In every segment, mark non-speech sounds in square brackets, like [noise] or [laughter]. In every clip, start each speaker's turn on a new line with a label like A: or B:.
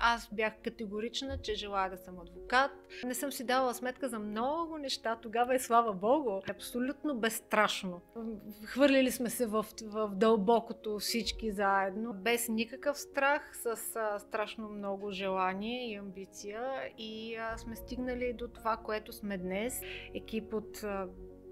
A: Аз бях категорична, че желая да съм адвокат. Не съм си давала сметка за много неща. Тогава е слава Богу. Абсолютно безстрашно. Хвърлили сме се в, в дълбокото всички заедно, без никакъв страх, с а, страшно много желание и амбиция. И а, сме стигнали до това, което сме днес. Екип от а,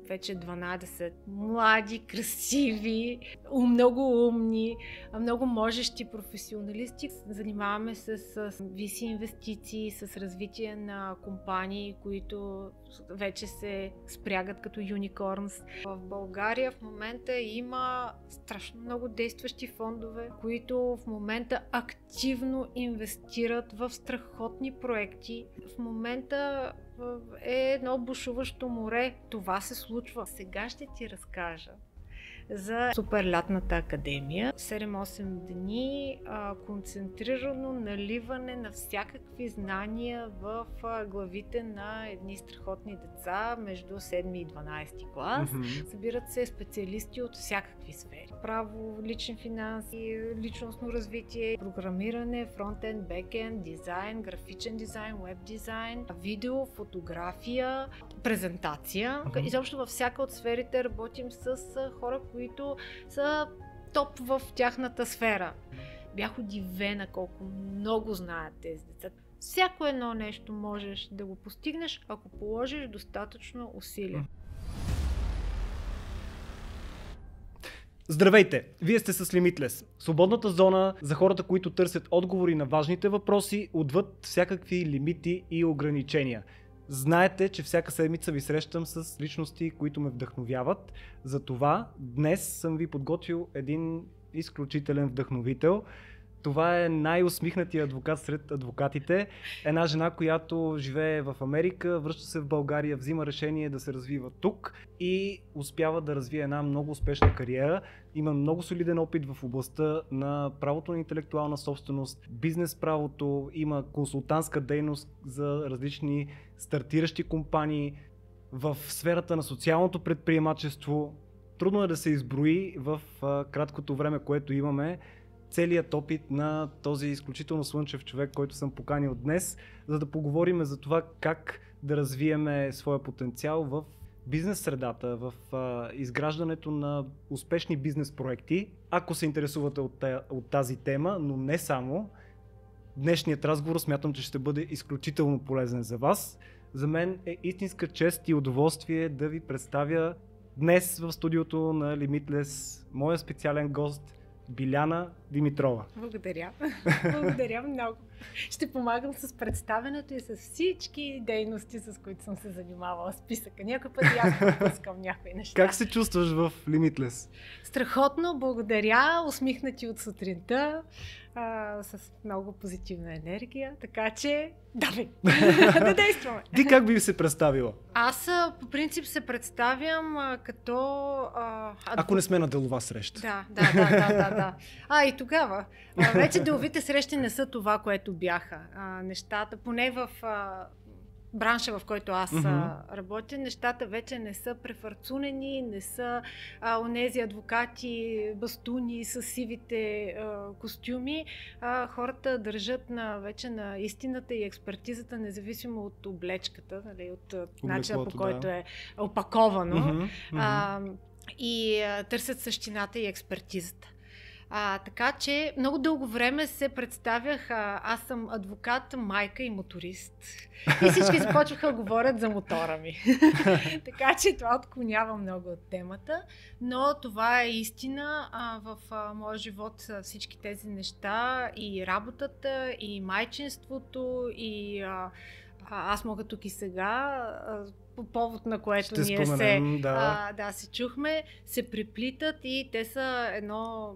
A: вече 12 млади, красиви, много умни, много можещи професионалисти. Занимаваме се с виси инвестиции, с развитие на компании, които вече се спрягат като юникорнс. В България в момента има страшно много действащи фондове, които в момента активно инвестират в страхотни проекти. В момента е едно бушуващо море. Това се случва. Сега ще ти разкажа за Суперлятната академия. 7-8 дни а, концентрирано наливане на всякакви знания в а, главите на едни страхотни деца между 7 и 12 клас. Mm-hmm. Събират се специалисти от всякакви сфери. Право, лични финанси, личностно развитие, програмиране, фронтенд, бекенд, дизайн, графичен дизайн, веб дизайн, видео, фотография, презентация. Mm-hmm. Изобщо във всяка от сферите работим с хора, които са топ в тяхната сфера. Бях удивена колко много знаят тези деца. Всяко едно нещо можеш да го постигнеш, ако положиш достатъчно усилия.
B: Здравейте! Вие сте с Limitless. Свободната зона за хората, които търсят отговори на важните въпроси, отвъд всякакви лимити и ограничения. Знаете, че всяка седмица ви срещам с личности, които ме вдъхновяват. Затова днес съм ви подготвил един изключителен вдъхновител. Това е най-усмихнатия адвокат сред адвокатите. Една жена, която живее в Америка, връща се в България, взима решение да се развива тук и успява да развие една много успешна кариера. Има много солиден опит в областта на правото на интелектуална собственост, бизнес правото, има консултантска дейност за различни стартиращи компании в сферата на социалното предприемачество. Трудно е да се изброи в краткото време, което имаме целият опит на този изключително слънчев човек, който съм поканил днес, за да поговорим за това как да развиеме своя потенциал в бизнес средата, в а, изграждането на успешни бизнес проекти. Ако се интересувате от, от тази тема, но не само, днешният разговор смятам, че ще бъде изключително полезен за вас. За мен е истинска чест и удоволствие да ви представя днес в студиото на Limitless моя специален гост Биляна Димитрова.
A: Благодаря. [laughs] Благодаря много. Ще помагам с представенето и с всички дейности, с които съм се занимавала. Списъка. Някой път и аз пропускам някои неща.
B: Как се чувстваш в Limitless?
A: Страхотно, благодаря. Усмихнати от сутринта а, с много позитивна енергия, така че давай, [laughs] да действаме.
B: Ти как би се представила?
A: Аз по принцип се представям а, като... А,
B: Ако не сме на делова среща.
A: Да, да, да, да, да, да. А, и тогава. А, вече деловите срещи не са това, което бяха. А, нещата, поне в... А, бранша, в който аз mm-hmm. работя, нещата вече не са префарцунени, не са а, онези адвокати, бастуни с сивите а, костюми. А, хората държат на, вече на истината и експертизата, независимо от облечката, нали, от начина по който да. е опаковано. Mm-hmm. Mm-hmm. А, и а, търсят същината и експертизата. А, така че много дълго време се представях, а, аз съм адвокат, майка и моторист. И всички започваха да говорят за мотора ми. [laughs] така че това отклонява много от темата. Но това е истина. А, в а, моя живот всички тези неща и работата, и майчинството, и а, аз мога тук и сега по повод на което Ще ние споменем, се, да. А, да, се чухме, се преплитат и те са едно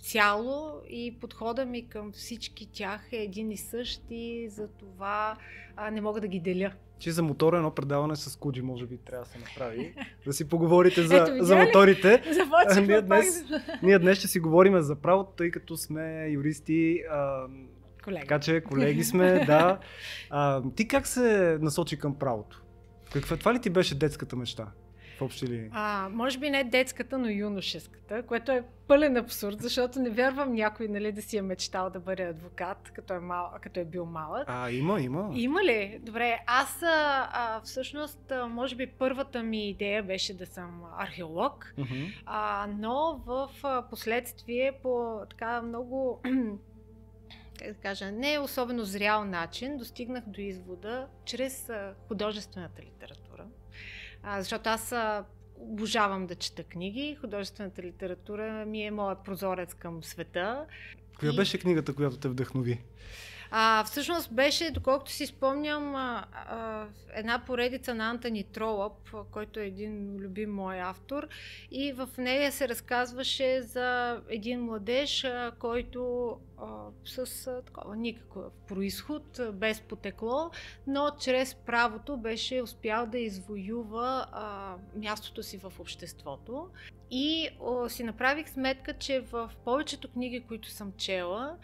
A: цяло и подхода ми към всички тях е един и същ и за това а, не мога да ги деля.
B: Че за мотора едно предаване с Куджи може би трябва да се направи. да си поговорите за, Ето, за моторите. [laughs]
A: а,
B: ние, днес, ние днес ще си говорим за правото, тъй като сме юристи. А, колеги. Така че колеги сме, да. [laughs] А, ти как се насочи към правото? Каква, това ли ти беше детската мечта? В общи линии?
A: А, може би не детската, но юношеската, което е пълен абсурд, защото не вярвам някой нали, да си е мечтал да бъде адвокат, като е, мал, като е бил малък.
B: А, има, има.
A: Има ли? Добре, аз а, всъщност, а, може би първата ми идея беше да съм археолог, а, но в а, последствие по така много [clears throat] как да кажа, не особено зрял начин достигнах до извода чрез а, художествената литература. А, защото аз а, обожавам да чета книги. Художествената литература ми е моят прозорец към света.
B: Коя
A: И-
B: беше книгата, която те вдъхнови?
A: А, всъщност беше, доколкото си спомням, а, а, една поредица на Антони Тролъп, който е един любим мой автор. И в нея се разказваше за един младеж, а, който а, с а, такова никакъв происход, без потекло, но чрез правото беше успял да извоюва а, мястото си в обществото. И о, си направих сметка, че в повечето книги, които съм чела,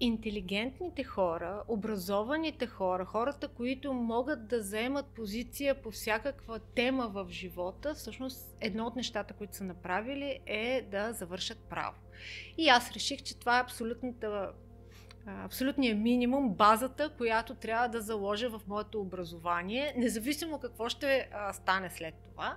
A: интелигентните хора, образованите хора, хората, които могат да заемат позиция по всякаква тема в живота, всъщност едно от нещата, които са направили е да завършат право. И аз реших, че това е абсолютната а, абсолютният минимум, базата, която трябва да заложа в моето образование, независимо какво ще стане след това.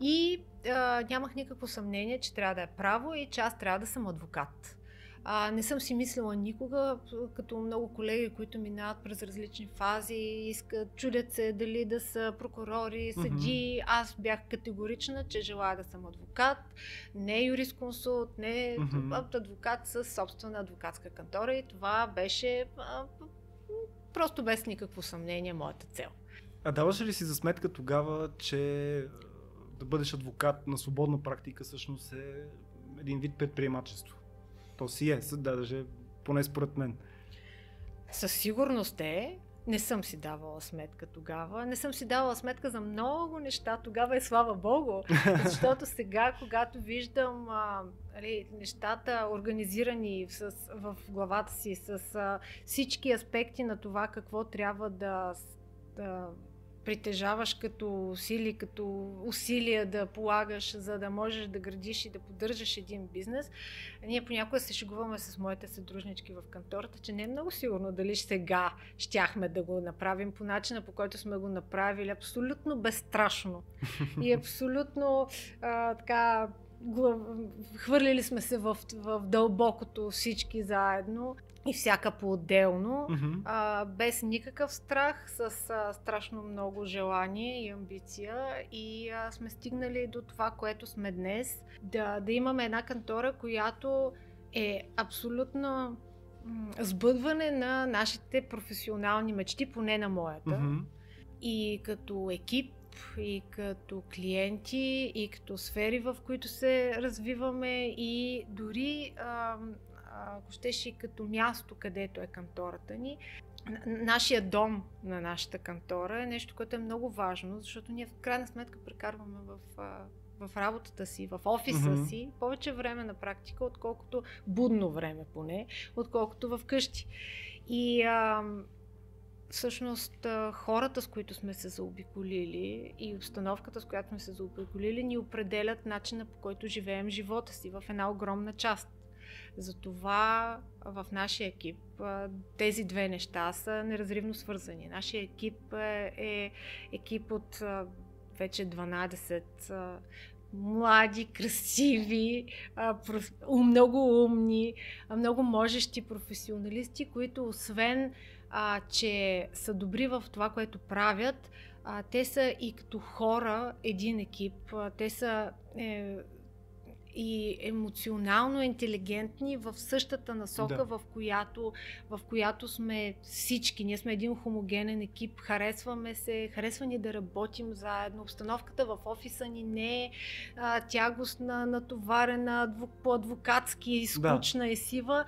A: И а, нямах никакво съмнение, че трябва да е право и че аз трябва да съм адвокат. А, не съм си мислила никога, като много колеги, които минават през различни фази, искат, чудят се дали да са прокурори, съди.
B: Мгм.
A: Аз бях категорична, че желая да съм адвокат, не юрисконсулт, не
B: Мгм.
A: адвокат с собствена адвокатска кантора и това беше а, просто без никакво съмнение моята цел.
B: А даваше ли си за сметка тогава, че да бъдеш адвокат на свободна практика всъщност е един вид предприемачество? То си е, даже поне според мен.
A: Със сигурност е. Не съм си давала сметка тогава. Не съм си давала сметка за много неща. Тогава е слава Богу. [laughs] Защото сега, когато виждам а, нали, нещата организирани в, с, в главата си с а, всички аспекти на това какво трябва да, да притежаваш като усили, като усилия да полагаш, за да можеш да градиш и да поддържаш един бизнес. Ние понякога се шегуваме с моите съдружнички в кантората, че не е много сигурно дали сега щяхме да го направим по начина, по който сме го направили. Абсолютно безстрашно. И абсолютно а, така хвърлили сме се в, в дълбокото всички заедно и всяка по-отделно.
B: Мгм.
A: А, без никакъв страх, с а, страшно много желание и амбиция и а, сме стигнали до това, което сме днес. Да, да имаме една кантора, която е абсолютно м, сбъдване на нашите професионални мечти, поне на моята.
B: Мгм.
A: И като екип, и като клиенти, и като сфери, в които се развиваме, и дори, а, ако щеш, и като място, където е кантората ни. Нашия дом на нашата кантора е нещо, което е много важно, защото ние в крайна сметка прекарваме в, в работата си, в офиса
B: Мгм.
A: си, повече време на практика, отколкото будно време поне, отколкото в къщи. И а, всъщност хората, с които сме се заобиколили и обстановката, с която сме се заобиколили, ни определят начина по който живеем живота си в една огромна част. Затова в нашия екип тези две неща са неразривно свързани. Нашия екип е, е екип от вече 12 а, млади, красиви, много умни, много можещи професионалисти, които освен че са добри в това, което правят, те са и като хора един екип. Те са е, и емоционално интелигентни в същата насока,
B: Да.
A: в, която, в която сме всички. Ние сме един хомогенен екип, харесваме се, харесва ни да работим заедно. Обстановката в офиса ни не е а, тягостна, натоварена, адвок, по-адвокатски, скучна и сива.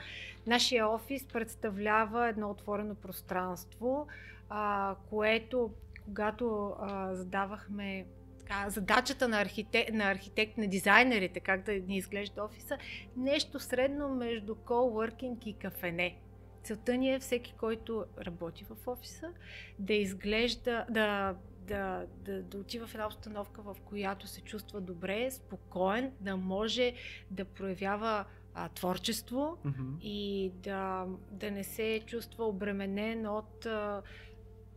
A: Нашия офис представлява едно отворено пространство, а, което, когато а, задавахме така, задачата на, архитек, на архитект, на дизайнерите, как да ни изглежда офиса, нещо средно между коуъркинг и кафене. Целта ни е всеки, който работи в офиса, да изглежда, да, да, да, да отива в една обстановка, в която се чувства добре, спокоен, да може да проявява а, творчество
B: Мгм.
A: и да, да не се чувства обременен от а,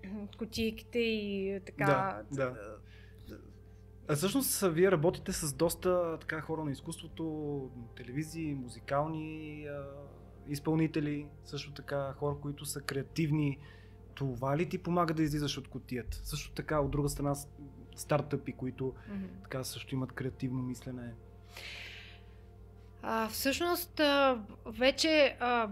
A: [clears throat] кутийките и така.
B: Да, да. А всъщност вие работите с доста така хора на изкуството, телевизии, музикални а, изпълнители, също така хора, които са креативни. Това ли ти помага да излизаш от котията? Също така, от друга страна, стартъпи, които
A: Мгм.
B: така също имат креативно мислене.
A: А, всъщност, а, вече а,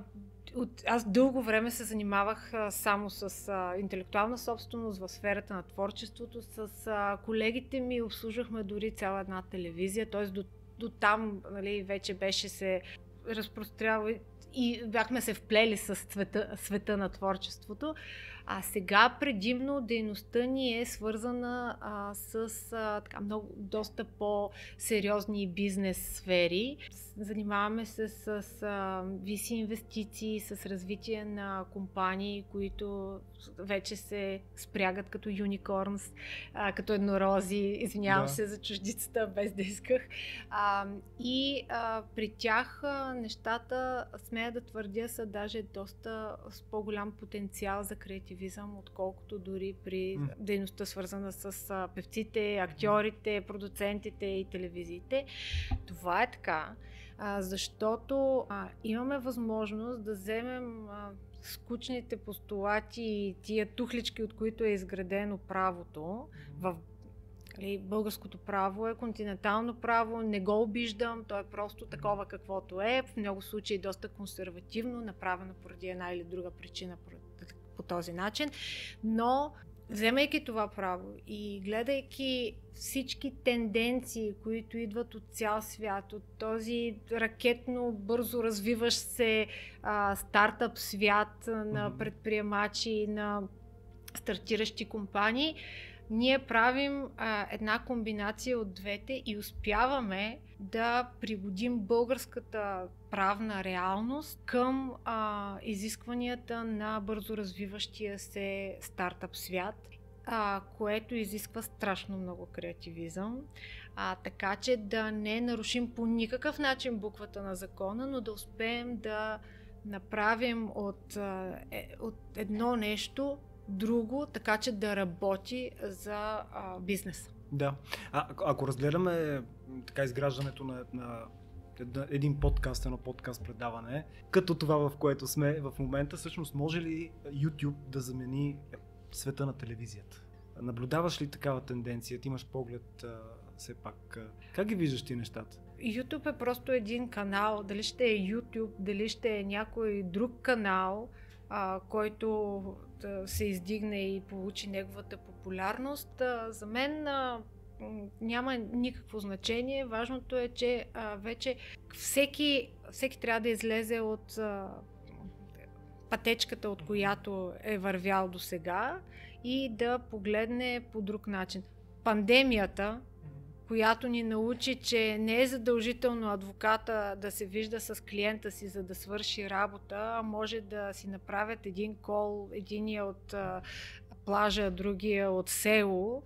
A: от, аз дълго време се занимавах а, само с а, интелектуална собственост в сферата на творчеството. С а, колегите ми обслужвахме дори цяла една телевизия, т.е. до, до там нали, вече беше се разпрострява и бяхме се вплели с света, света на творчеството. А сега предимно дейността ни е свързана а, с а, така, много, доста по-сериозни бизнес сфери. Занимаваме се с а, виси инвестиции, с развитие на компании, които вече се спрягат като юникорнс, а, като еднорози. Извинявам
B: Да.
A: се за чуждицата, без да исках. А, и а, при тях а, нещата, смея да твърдя, са даже доста с по-голям потенциал за креативизъм, отколкото дори при дейността свързана с певците, актьорите, продуцентите и телевизиите. Това е така, а, защото а, имаме възможност да вземем а, скучните постулати и тия тухлички, от които е изградено правото. В Нали, българското право е континентално право, не го обиждам, то е просто такова каквото е, в много случаи доста консервативно, направено поради една или друга причина по, по този начин, но вземайки това право и гледайки всички тенденции, които идват от цял свят, от този ракетно бързо развиващ се а, стартъп свят на предприемачи, на стартиращи компании, ние правим а, една комбинация от двете и успяваме да пригодим българската правна реалност към а, изискванията на бързо развиващия се стартъп свят, а, което изисква страшно много креативизъм. А, така че да не нарушим по никакъв начин буквата на закона, но да успеем да направим от, е, от едно нещо друго, така че да работи за а, бизнес.
B: Да. А, ако- разгледаме така изграждането на, на един подкаст, едно подкаст предаване, като това, в което сме в момента, всъщност може ли YouTube да замени света на телевизията? Наблюдаваш ли такава тенденция? Ти имаш поглед а, все пак. А, как ги виждаш ти нещата?
A: YouTube е просто един канал, дали ще е YouTube, дали ще е някой друг канал, а, който се издигне и получи неговата популярност. За мен няма никакво значение. Важното е, че вече всеки, всеки трябва да излезе от пътечката, от която е вървял до сега и да погледне по друг начин. Пандемията, която ни научи, че не е задължително адвоката да се вижда с клиента си, за да свърши работа, а може да си направят един кол, единия от плажа, другия от село,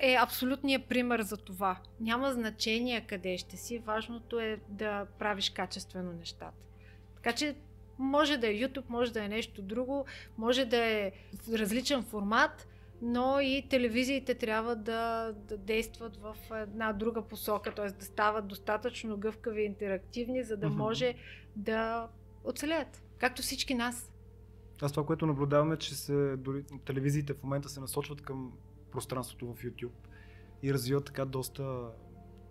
A: е абсолютният пример за това. Няма значение къде ще си, важното е да правиш качествено нещата. Така че може да е YouTube, може да е нещо друго, може да е различен формат, но и телевизиите трябва да, да действат в една друга посока, т.е. да стават достатъчно гъвкави и интерактивни, за да може да оцелеят. Както всички нас.
B: Аз това, което наблюдаваме, че се, дори телевизиите в момента се насочват към пространството в YouTube и развиват така доста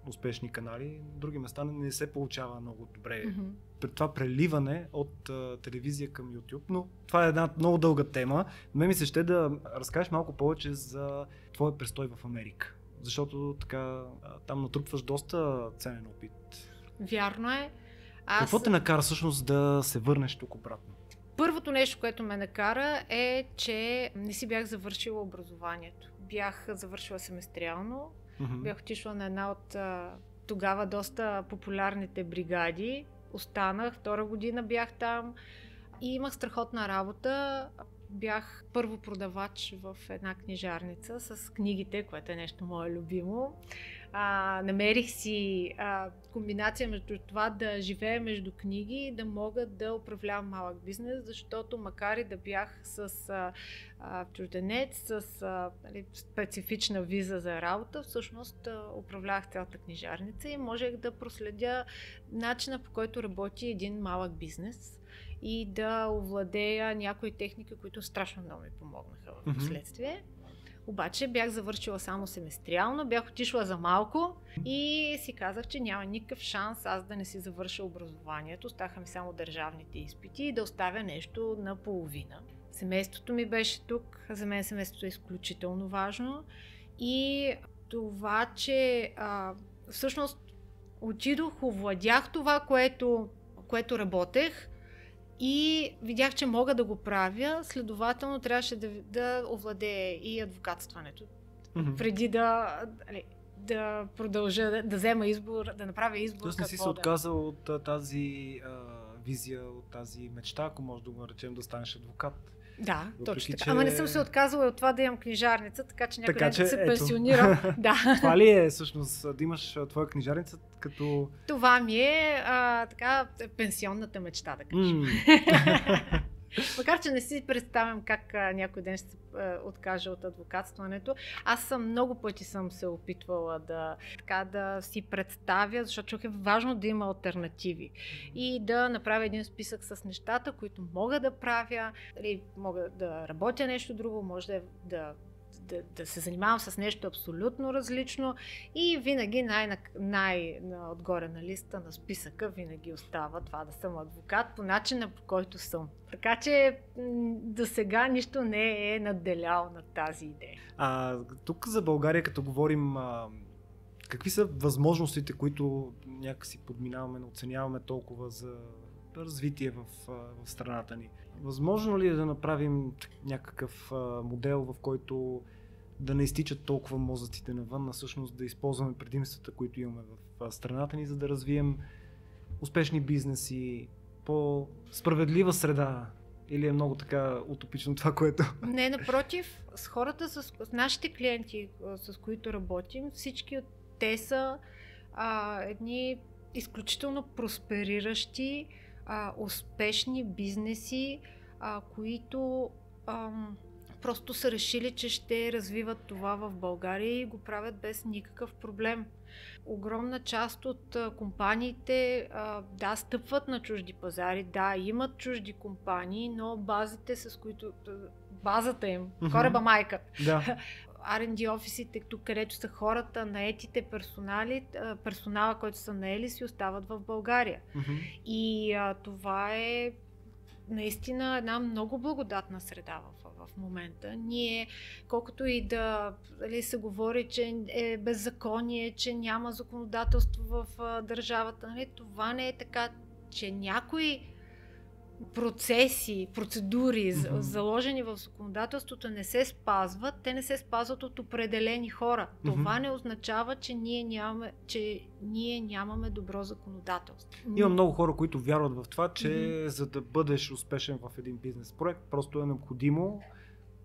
B: успешни канали. На други места не- се получава много добре при това преливане от а, телевизия към YouTube, но това е една много дълга тема. Ме ми се ще да разкажеш малко повече за твоя престой в Америка. Защото така там натрупваш доста ценен опит.
A: Вярно е. Аз...
B: Какво те накара всъщност да се върнеш тук обратно?
A: Първото нещо, което ме накара е, че не си бях завършила образованието. Бях завършила семестриално,
B: Мгм.
A: бях отишла на една от а, тогава доста популярните бригади. Останах, втора година бях там. и имах страхотна работа. Бях първо продавач в една книжарница с книгите, което е нещо мое любимо а, намерих си а, комбинация между това да живея между книги и да мога да управлявам малък бизнес, защото макар и да бях с а, а, чужденец, с а, нали, специфична виза за работа, всъщност а, управлявах цялата книжарница и можех да проследя начина по който работи един малък бизнес и да овладея някои техники, които страшно много ми помогнаха в последствие. Mm-hmm. Обаче бях завършила само семестриално, бях отишла за малко и си казах, че няма никакъв шанс аз да не си завърша образованието. Оставаха ми само държавните изпити и да оставя нещо на половина. Семейството ми беше тук. За мен семейството е изключително важно. И това, че а, всъщност отидох, овладях това, което, което работех и видях, че мога да го правя, следователно трябваше да, да овладее и адвокатстването. Mm-hmm. Преди да, нали, да продължа, да, да взема избор, да направя избор.
B: Тоест не си се отказал от тази а, визия, от тази мечта, ако може да го наречем, да станеш адвокат.
A: Да, Въпреки, точно така. Че... Ама не съм се отказала от това да имам книжарница, така че някой ден че, се пенсионирам. [laughs] да.
B: Това ли е всъщност да имаш твоя книжарница като...
A: Това ми е а, така пенсионната мечта, да кажем. Mm. [laughs] Макар, че не си представям как някой ден ще се а, откаже от адвокатстването. Аз съм много пъти съм се опитвала да, така, да си представя, защото е важно да има альтернативи и да направя един списък с нещата, които мога да правя, или мога да работя нещо друго, може да, да да, да се занимавам с нещо абсолютно различно и винаги най- най- на листа на списъка винаги остава това да съм адвокат по начина по който съм. Така че до сега нищо не е надделял на тази идея.
B: А тук за България, като говорим, а, какви са възможностите, които някакси подминаваме, не оценяваме толкова за развитие в, в страната ни? Възможно ли е да направим някакъв модел, в който да не изтичат толкова мозъците навън, а всъщност да използваме предимствата, които имаме в страната ни, за да развием успешни бизнеси, по-справедлива среда, или е много така утопично това, което...
A: Не, напротив, с хората, с, с нашите клиенти, с които работим, всички от те са а, едни изключително проспериращи, а, успешни бизнеси, а, които а, просто са решили, че ще развиват това в България и го правят без никакъв проблем. Огромна част от компаниите, да, стъпват на чужди пазари, да, имат чужди компании, но базите, с които. базата им, mm-hmm. кораба майка.
B: Да. [laughs]
A: R&D офисите, тук където са хората, наетите персонали, персонала, който са наели, си остават в България. Mm-hmm. И а, това е наистина една много благодатна среда в, в момента. Ние, колкото и да дали, се говори, че е беззаконие, че няма законодателство в а, държавата, нали, това не е така, че някои процеси, процедури, mm-hmm. заложени в законодателството, не се спазват, те не се спазват от определени хора. Mm-hmm. Това не означава, че ние нямаме, че ние нямаме добро законодателство.
B: Има много хора, които вярват в това, че mm-hmm. за да бъдеш успешен в един бизнес проект, просто е необходимо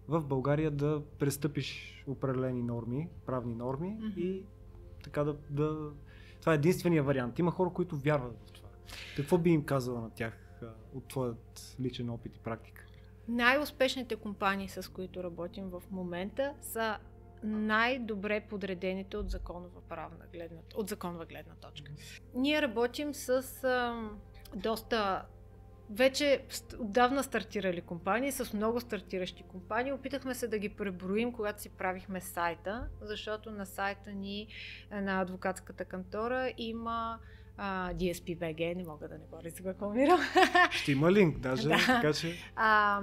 B: в България да престъпиш определени норми, правни норми mm-hmm. и така да, да... Това е единствения вариант. Има хора, които вярват в това. Какво би им казала на тях? От твоят личен опит и практика?
A: Най-успешните компании, с които работим в момента, са най-добре подредените от законова правна гледна, от законова гледна точка. Ние работим с а, доста вече отдавна стартирали компании, с много стартиращи компании. Опитахме се да ги преброим, когато си правихме сайта, защото на сайта ни на адвокатската кантора има а, DSP.BG, не мога да не го рекламирам. [laughs]
B: Ще има линк даже, да. така че...
A: А,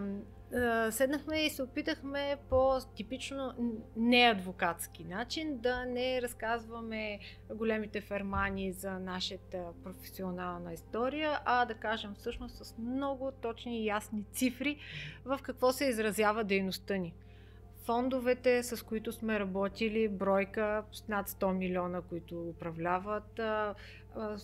A: седнахме и се опитахме по типично неадвокатски начин да не разказваме големите фермани за нашата професионална история, а да кажем всъщност с много точни и ясни цифри в какво се изразява дейността ни фондовете, с които сме работили, бройка над 100 милиона, които управляват,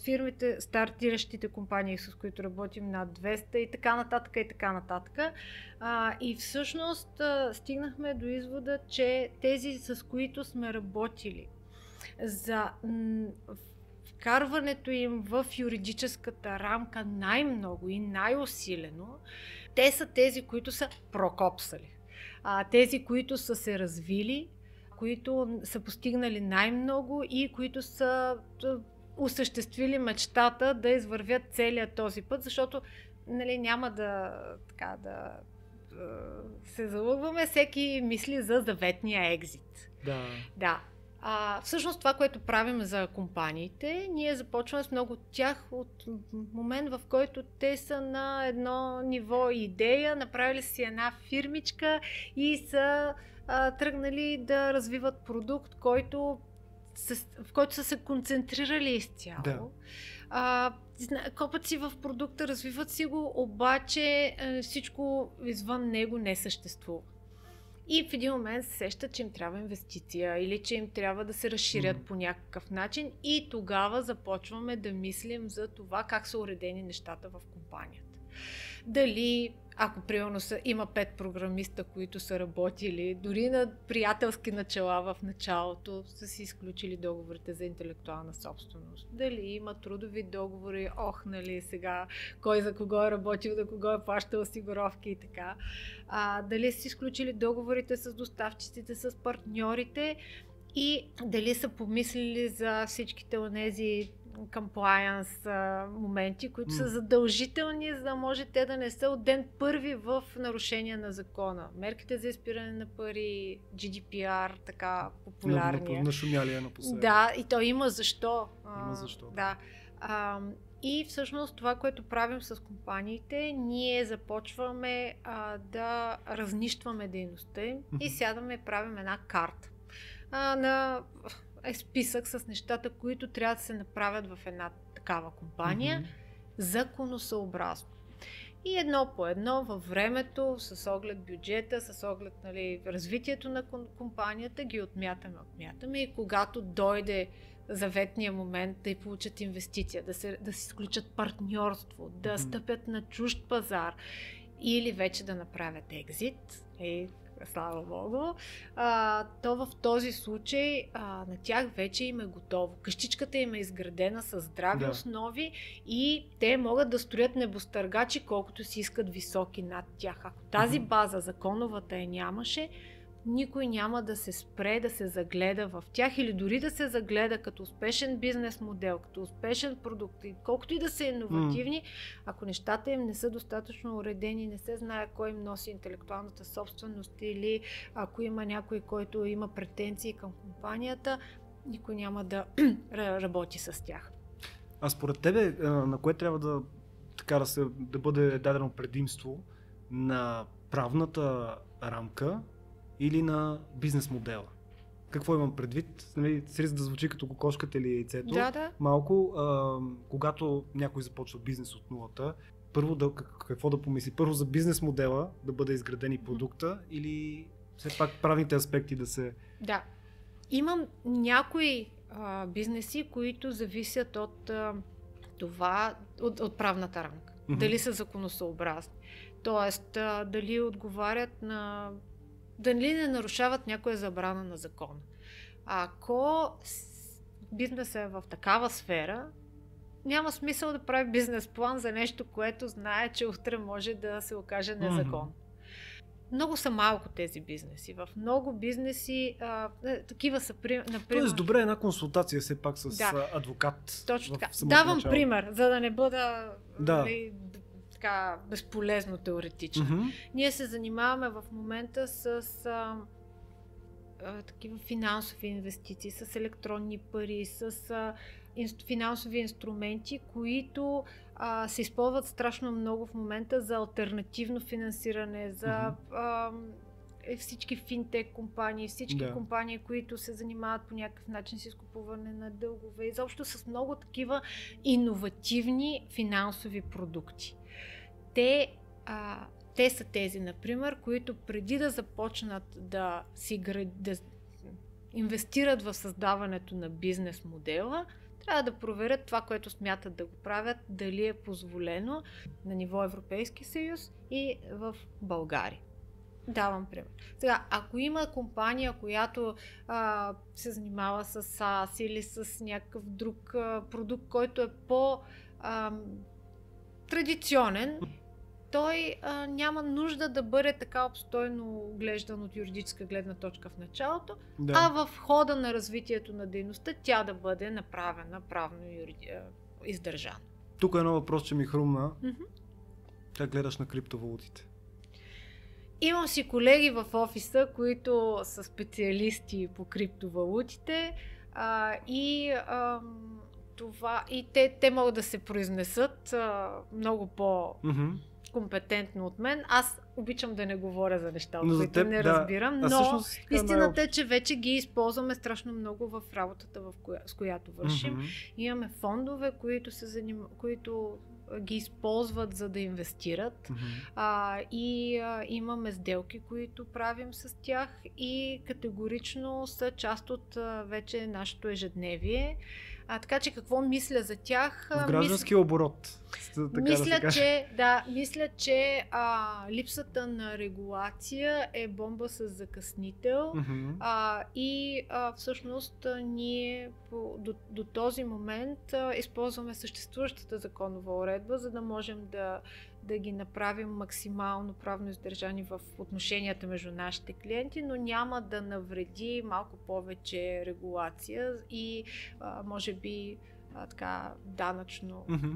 A: фирмите, стартиращите компании, с които работим над 200 и така нататък и така нататък. А, и всъщност а, стигнахме до извода, че тези, с които сме работили за вкарването им в юридическата рамка най-много и най-усилено, те са тези, които са прокопсали. А, тези, които са се развили, които са постигнали най-много и които са осъществили мечтата да извървят целият този път, защото нали, няма да, така, да се залъгваме, всеки мисли за заветния екзит.
B: Да.
A: Да. А, всъщност това, което правим за компаниите, ние започваме с много от тях от момент, в който те са на едно ниво идея, направили си една фирмичка и са а, тръгнали да развиват продукт, който в който са се концентрирали изцяло. Да. А, копът си в продукта, развиват си го, обаче е, всичко извън него не съществува. И в един момент се сещат, че им трябва инвестиция или че им трябва да се разширят mm. по някакъв начин и тогава започваме да мислим за това как са уредени нещата в компанията. Дали ако примерно са, има пет програмиста, които са работили, дори на приятелски начала в началото, са си изключили договорите за интелектуална собственост. Дали има трудови договори, ох, нали, сега, кой за кого е работил, за кого е плащал осигуровки и така. А, дали са изключили договорите с доставчиците, с партньорите и дали са помислили за всичките от compliance моменти, които mm. са задължителни, за да може те да не са от ден първи в нарушение на закона. Мерките за изпиране на пари, GDPR, така популярни.
B: На, нашумялия напоследък.
A: Да, и то има защо.
B: Има защо.
A: Да. А, и всъщност това, което правим с компаниите, ние започваме а, да разнищваме дейността им и сядаме и правим една карта а, на е списък с нещата, които трябва да се направят в една такава компания mm-hmm. законосъобразно. И едно по едно във времето, с оглед бюджета, с оглед нали, развитието на компанията, ги отмятаме, отмятаме и когато дойде заветния момент да получат инвестиция, да се, да се изключат партньорство, да стъпят на чужд пазар или вече да направят екзит, е, слава Богу, а, то в този случай а, на тях вече им е готово. Къщичката им е изградена с здрави да. основи и те могат да строят небостъргачи колкото си искат високи над тях. Ако тази база законовата я нямаше, никой няма да се спре да се загледа в тях или дори да се загледа като успешен бизнес модел, като успешен продукт, и колкото и да са иновативни, mm. ако нещата им не са достатъчно уредени, не се знае кой им носи интелектуалната собственост или ако има някой, който има претенции към компанията, никой няма да [clears throat] работи с тях.
B: А според тебе, на кое трябва да, така да, се, да бъде дадено предимство на правната рамка или на бизнес модела. Какво имам предвид? Нали, с риск да звучи като кокошката или яйцето.
A: Да, да.
B: Малко, а, когато някой започва бизнес от нулата, първо да, какво да помисли? Първо за бизнес модела да бъде изграден и продукта mm-hmm. или все пак правните аспекти да се...
A: Да. Имам някои а, бизнеси, които зависят от а, това, от, от правната рамка. Mm-hmm. Дали са законосъобразни. Тоест, а, дали отговарят на дали не нарушават някоя забрана на закона. Ако бизнесът е в такава сфера, няма смисъл да прави бизнес план за нещо, което знае, че утре може да се окаже незаконно. Mm-hmm. Много са малко тези бизнеси. В много бизнеси а, е, такива са, например...
B: Тоест, добре една консултация все пак с да. адвокат.
A: Точно така. Давам начало. пример, за да не бъда да. Нали, така безполезно теоретично. Mm-hmm. Ние се занимаваме в момента с а, а, такива финансови инвестиции, с електронни пари, с а, инст, финансови инструменти, които а, се използват страшно много в момента за альтернативно финансиране, за mm-hmm. а, всички финтек компании, всички да. компании, които се занимават по някакъв начин с изкупуване на дългове, изобщо с много такива иновативни финансови продукти те, а, те са тези, например, които преди да започнат да си да инвестират в създаването на бизнес модела, трябва да проверят това, което смятат да го правят, дали е позволено на ниво Европейски съюз и в България. Давам пример. Сега, ако има компания, която а, се занимава с САС или с някакъв друг а, продукт, който е по а, традиционен, той а, няма нужда да бъде така обстойно глеждан от юридическа гледна точка в началото, да. а в хода на развитието на дейността тя да бъде направена правно юриди... издържана.
B: Тук е едно въпрос, че ми хрумна. Mm-hmm. Как гледаш на криптовалутите?
A: Имам си колеги в офиса, които са специалисти по криптовалутите а, и а, това и те, те могат да се произнесат а, много по mm-hmm. компетентно от мен. Аз обичам да не говоря за неща, от които не да. разбирам, но всъщност, истината е, че вече ги използваме страшно много в работата, в коя, с която вършим. Mm-hmm. Имаме фондове, които, се заним... които ги използват за да инвестират. Mm-hmm. А, и а, имаме сделки, които правим с тях и категорично са част от а, вече нашето ежедневие. А, така че какво мисля за тях?
B: В граждански мис... оборот.
A: Така мисля, да че, да, мисля, че а, липсата на регулация е бомба с закъснител mm-hmm. а, и а, всъщност ние по, до, до този момент а, използваме съществуващата законова уредба, за да можем да да ги направим максимално правно издържани в отношенията между нашите клиенти, но няма да навреди малко повече регулация и а, може би а, така данъчно.
B: Mm-hmm.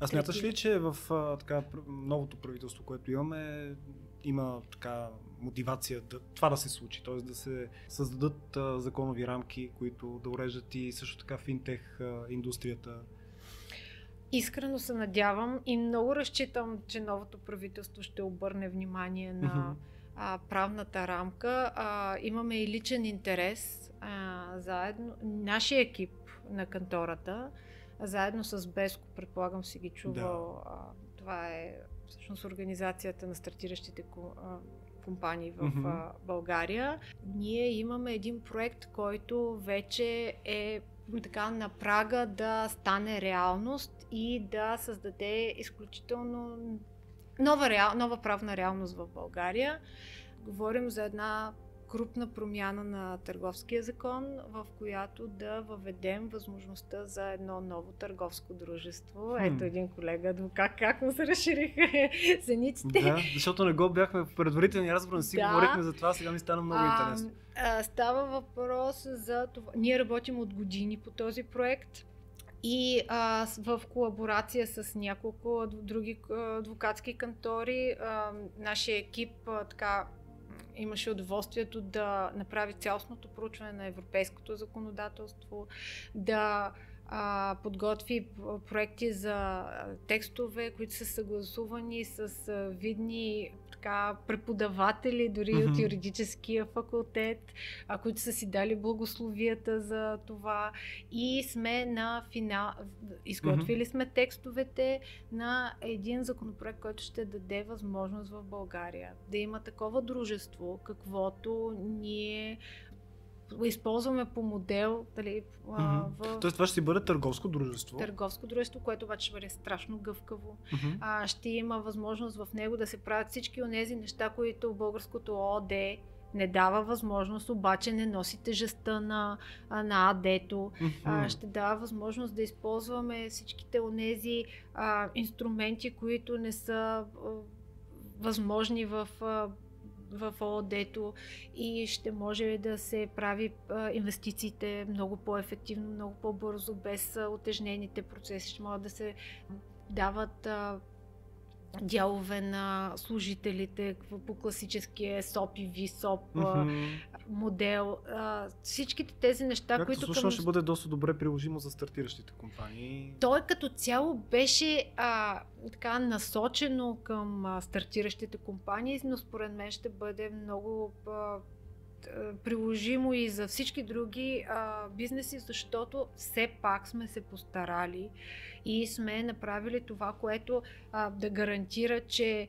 B: А смяташ ли, че в а, така, новото правителство, което имаме, има така мотивация да, това да се случи, т.е. да се създадат а, законови рамки, които да уреждат и също така финтех а, индустрията?
A: Искрено се надявам и много разчитам, че новото правителство ще обърне внимание на mm-hmm. а, правната рамка. А, имаме и личен интерес а, заедно. Нашия екип на кантората, заедно с Беско, предполагам си ги чувал, да. а, това е всъщност организацията на стартиращите компании в mm-hmm. България. Ние имаме един проект, който вече е така на прага да стане реалност и да създаде изключително нова, реал, нова правна реалност в България. Говорим за една крупна промяна на търговския закон, в която да въведем възможността за едно ново търговско дружество. Хм. Ето един колега адвокат, как му се разшириха [laughs] зениците.
B: Да, защото не го бяхме в предварителния разговор, не си да. говорихме за това, сега ми стана много а, интересно.
A: А, става въпрос за това. Ние работим от години по този проект и а, в колаборация с няколко други адвокатски кантори, а, нашия екип а, така имаше удоволствието да направи цялостното проучване на европейското законодателство, да а, подготви проекти за текстове, които са съгласувани с видни така, преподаватели, дори mm-hmm. от юридическия факултет, а, които са си дали благословията за това. И сме на финал. Изготвили mm-hmm. сме текстовете на един законопроект, който ще даде възможност в България да има такова дружество, каквото ние използваме по модел. Дали,
B: mm-hmm. в... Тоест това ще си бъде търговско дружество.
A: Търговско дружество, което обаче ще бъде страшно гъвкаво. Mm-hmm. А, ще има възможност в него да се правят всички от тези неща, които българското ООД не дава възможност, обаче не носи тежестта на, на АД-то. Mm-hmm. А, ще дава възможност да използваме всичките от тези инструменти, които не са а, възможни в а, в ООД-то и ще може да се прави инвестициите много по-ефективно, много по-бързо, без отежнените процеси. Ще могат да се дават дялове на служителите по класическия СОП и ВИСОП mm-hmm. модел. Всичките тези неща,
B: Както
A: които.
B: Всъщност към... ще бъде доста добре приложимо за стартиращите компании.
A: Той като цяло беше а, така насочено към а, стартиращите компании, но според мен ще бъде много а, приложимо и за всички други а, бизнеси, защото все пак сме се постарали и сме направили това, което а, да гарантира, че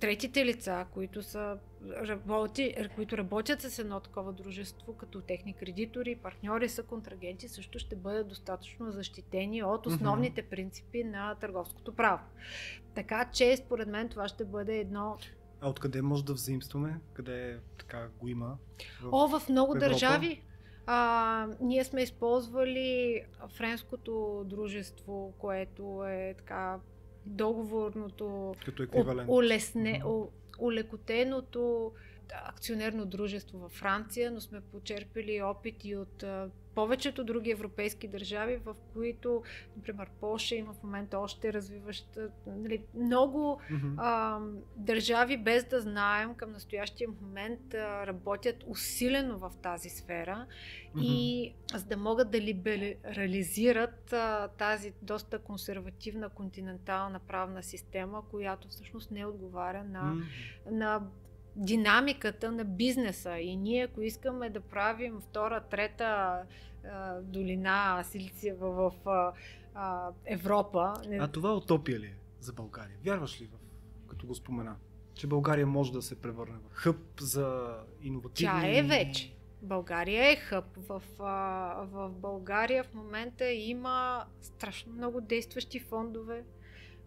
A: третите лица, които, са, работи, които работят с едно такова дружество, като техни кредитори, партньори, са контрагенти, също ще бъдат достатъчно защитени от основните принципи на търговското право. Така че, според мен, това ще бъде едно
B: а откъде може да взаимстваме? Къде така го има?
A: В О, в много Европа? държави. А, ние сме използвали френското дружество, което е така договорното
B: Като еквивалент.
A: улесне, улекотеното акционерно дружество във Франция, но сме почерпили опити от повечето други европейски държави, в които, например, Польша има в момента още развиваща нали, много mm-hmm. а, държави, без да знаем към настоящия момент, а, работят усилено в тази сфера mm-hmm. и за да могат да либерализират а, тази доста консервативна континентална правна система, която всъщност не отговаря на, mm-hmm. на динамиката на бизнеса. И ние, ако искаме да правим втора, трета а, долина Силициева в а, а, Европа.
B: Не... А това утопия ли е за България? Вярваш ли в, като го спомена, че България може да се превърне в хъб за иновативни...
A: Тя е вече. България е хъб. В, в България в момента има страшно много действащи фондове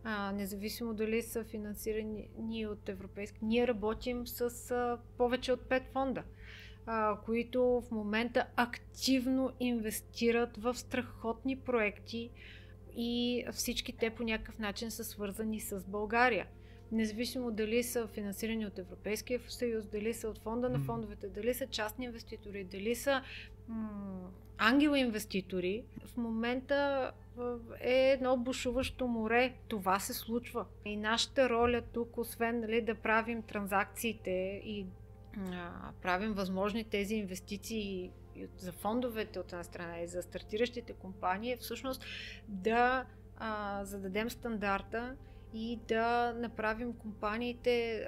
A: а, независимо дали са финансирани ние от европейски. Ние работим с а, повече от 5 фонда, а, които в момента активно инвестират в страхотни проекти и всички те по някакъв начин са свързани с България. Независимо дали са финансирани от Европейския съюз, дали са от фонда на фондовете, дали са частни инвеститори, дали са м- ангел инвеститори, в момента е едно бушуващо море. Това се случва. И нашата роля тук, освен нали, да правим транзакциите и а, правим възможни тези инвестиции за фондовете от една страна и за стартиращите компании, е всъщност да а, зададем стандарта и да направим компаниите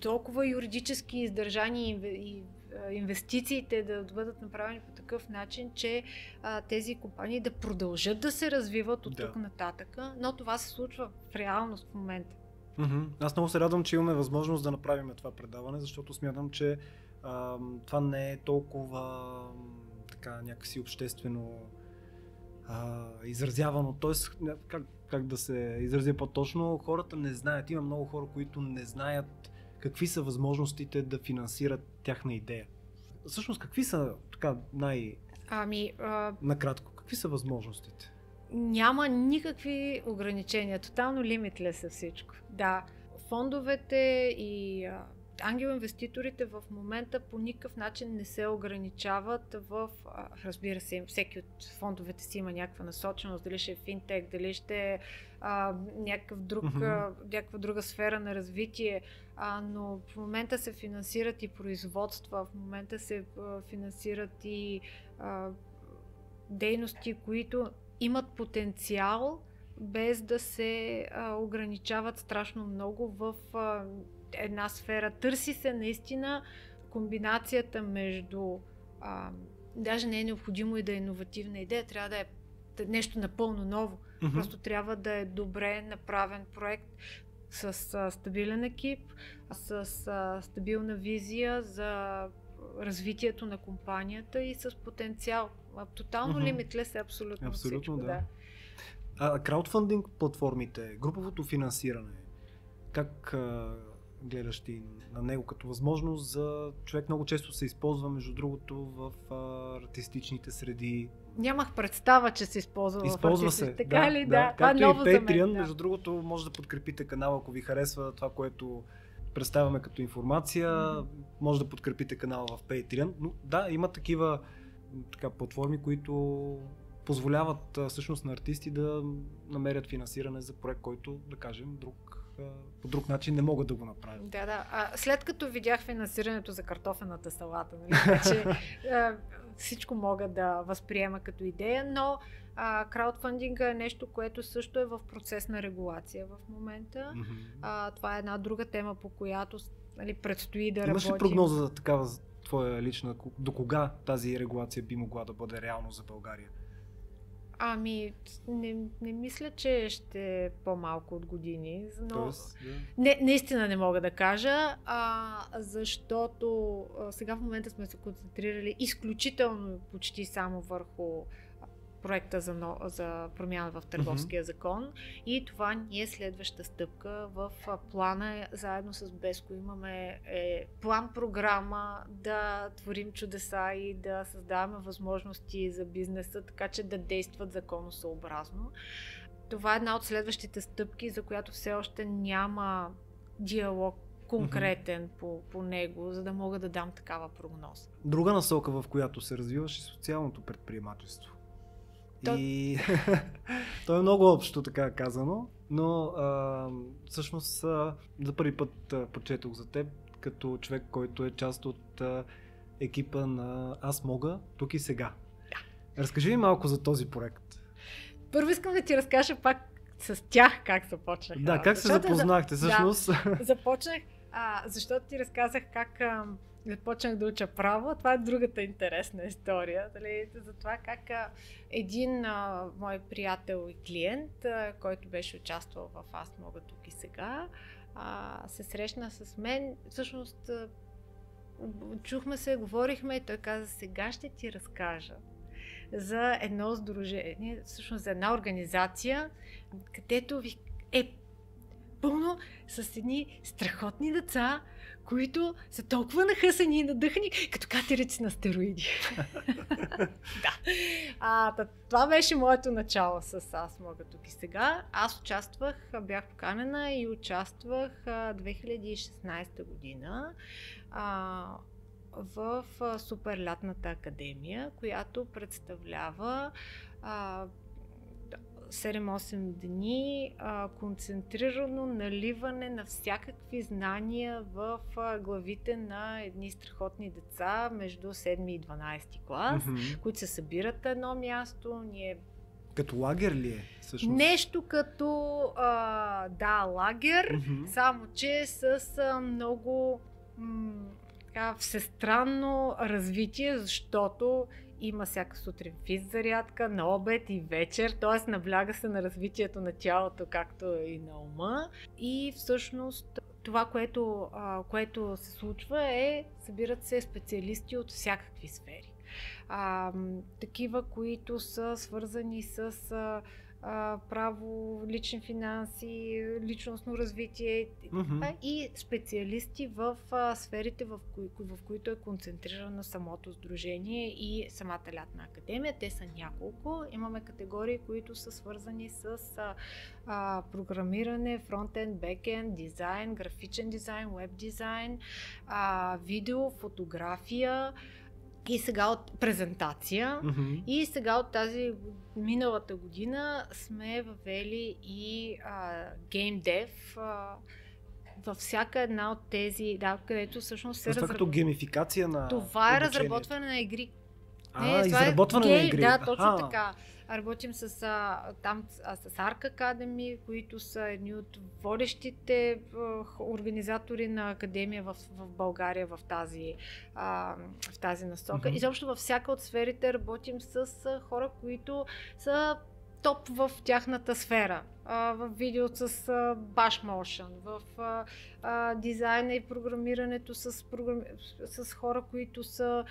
A: толкова юридически издържани и инвестициите да бъдат направени по такъв начин, че а, тези компании да продължат да се развиват от да. тук нататък, но това се случва в реалност в момента.
B: Mm-hmm. Аз много се радвам, че имаме възможност да направим това предаване, защото смятам, че а, това не е толкова така някакси обществено а, изразявано. Тоест, как, как да се изразя по-точно, хората не знаят. Има много хора, които не знаят какви са възможностите да финансират тяхна идея. Всъщност, какви са така най...
A: Ами... А...
B: Накратко, какви са възможностите?
A: Няма никакви ограничения. Тотално лимитле са всичко. Да, фондовете и а, ангел-инвеститорите в момента по никакъв начин не се ограничават в, разбира се, всеки от фондовете си има някаква насоченост, дали ще е финтек, дали ще е някакъв друг, mm-hmm. някаква друга сфера на развитие, а, но в момента се финансират и производства, в момента се а, финансират и а, дейности, които имат потенциал без да се а, ограничават страшно много в а, една сфера. Търси се наистина комбинацията между. А, даже не е необходимо и да е иновативна идея, трябва да е нещо напълно ново. Mm-hmm. Просто трябва да е добре направен проект с а, стабилен екип, с а, стабилна визия за развитието на компанията и с потенциал. Тотално mm-hmm. лимитлес е абсолютно, абсолютно всичко. Да. да.
B: А краудфандинг платформите, груповото финансиране, как а, гледаш ти на него като възможност за човек много често се използва, между другото, в а, артистичните среди.
A: Нямах представа, че се използва,
B: използва
A: в
B: се,
A: така
B: да,
A: ли?
B: Да, да. Както
A: това
B: и Patreon, мен, да. между другото, може да подкрепите канала, ако ви харесва това, което представяме като информация. Mm-hmm. Може да подкрепите канала в Patreon. Но да, има такива така, платформи, които позволяват всъщност на артисти да намерят финансиране за проект, който, да кажем, друг по друг начин не могат да го направят.
A: Да, да. А, след като видях финансирането за картофената салата, нали, [laughs] че всичко мога да възприема като идея, но а, краудфандинга е нещо, което също е в процес на регулация в момента. Mm-hmm. А, това е една друга тема, по която нали, предстои да
B: Имаш
A: работим.
B: Имаш ли прогноза за такава твоя лична, до кога тази регулация би могла да бъде реално за България?
A: Ами, не, не мисля, че ще е по-малко от години, но
B: Тоест, да.
A: не, наистина не мога да кажа, а, защото а, сега в момента сме се концентрирали изключително почти само върху проекта за, но, за промяна в търговския закон и това ни е следваща стъпка в плана. Заедно с Беско имаме е, план-програма да творим чудеса и да създаваме възможности за бизнеса, така че да действат законосъобразно. Това е една от следващите стъпки, за която все още няма диалог конкретен по, по него, за да мога да дам такава прогноза.
B: Друга насока, в която се развиваш е социалното предприемачество.
A: То-
B: И [laughs] то е много общо, така казано, но а, всъщност а, за първи път а, прочетох за теб като човек, който е част от а, екипа на Аз мога, тук и сега. Разкажи ми малко за този проект.
A: Първо искам да ти разкажа пак с тях как започнах.
B: Да, как се запознахте всъщност?
A: Започнах, а, защото ти разказах как а, започнах да уча право. Това е другата интересна история. Дали, за това как един а, мой приятел и клиент, а, който беше участвал в Аз мога тук и сега, а, се срещна с мен. Всъщност, а, чухме се, говорихме и той каза, сега ще ти разкажа за едно сдружение, всъщност за една организация, където ви е пълно с едни страхотни деца, които са толкова нахъсани и надъхани, като катерици на стероиди. [laughs] да. А, това беше моето начало с Аз мога тук и сега. Аз участвах, бях поканена и участвах а, 2016 година а, в Суперлятната академия, която представлява а, 7-8 дни а, концентрирано наливане на всякакви знания в а, главите на едни страхотни деца между 7 и 12 клас,
B: Мгм.
A: които се събират на едно място. Ние
B: Като лагер ли е всъщност?
A: Нещо като, а, да, лагер,
B: Мгм.
A: само че с а, много м- така, всестранно развитие, защото има всяка сутрин физ зарядка, на обед и вечер, т.е. набляга се на развитието на тялото, както и на ума. И всъщност това, което, което се случва е, събират се специалисти от всякакви сфери. А, такива, които са свързани с а, право, лични финанси, личностно развитие а, и специалисти в а, сферите, в, кои, в които е концентрирано самото сдружение и самата лятна академия. Те са няколко. Имаме категории, които са свързани с а, а, програмиране, фронтенд, бекенд, дизайн, графичен дизайн, веб дизайн, а, видео, фотография и сега от презентация.
B: Мгм.
A: И сега от тази миналата година сме въвели и а, Game Dev а, във всяка една от тези, да, където всъщност се
B: това като
A: разработва.
B: геймификация на
A: Това е разработване на игри.
B: А,
A: това е
B: изработване на
A: гей-
B: игри.
A: Да, точно
B: Аха.
A: така. Работим с, а, там, а, с Arc Academy, които са едни от водещите а, организатори на академия в, в България в тази, а, в тази насока.
B: Мгм.
A: Изобщо във всяка от сферите работим с а, хора, които са топ в тяхната сфера. В видео с Bash Motion, в дизайна и програмирането с, програми... с хора, които са,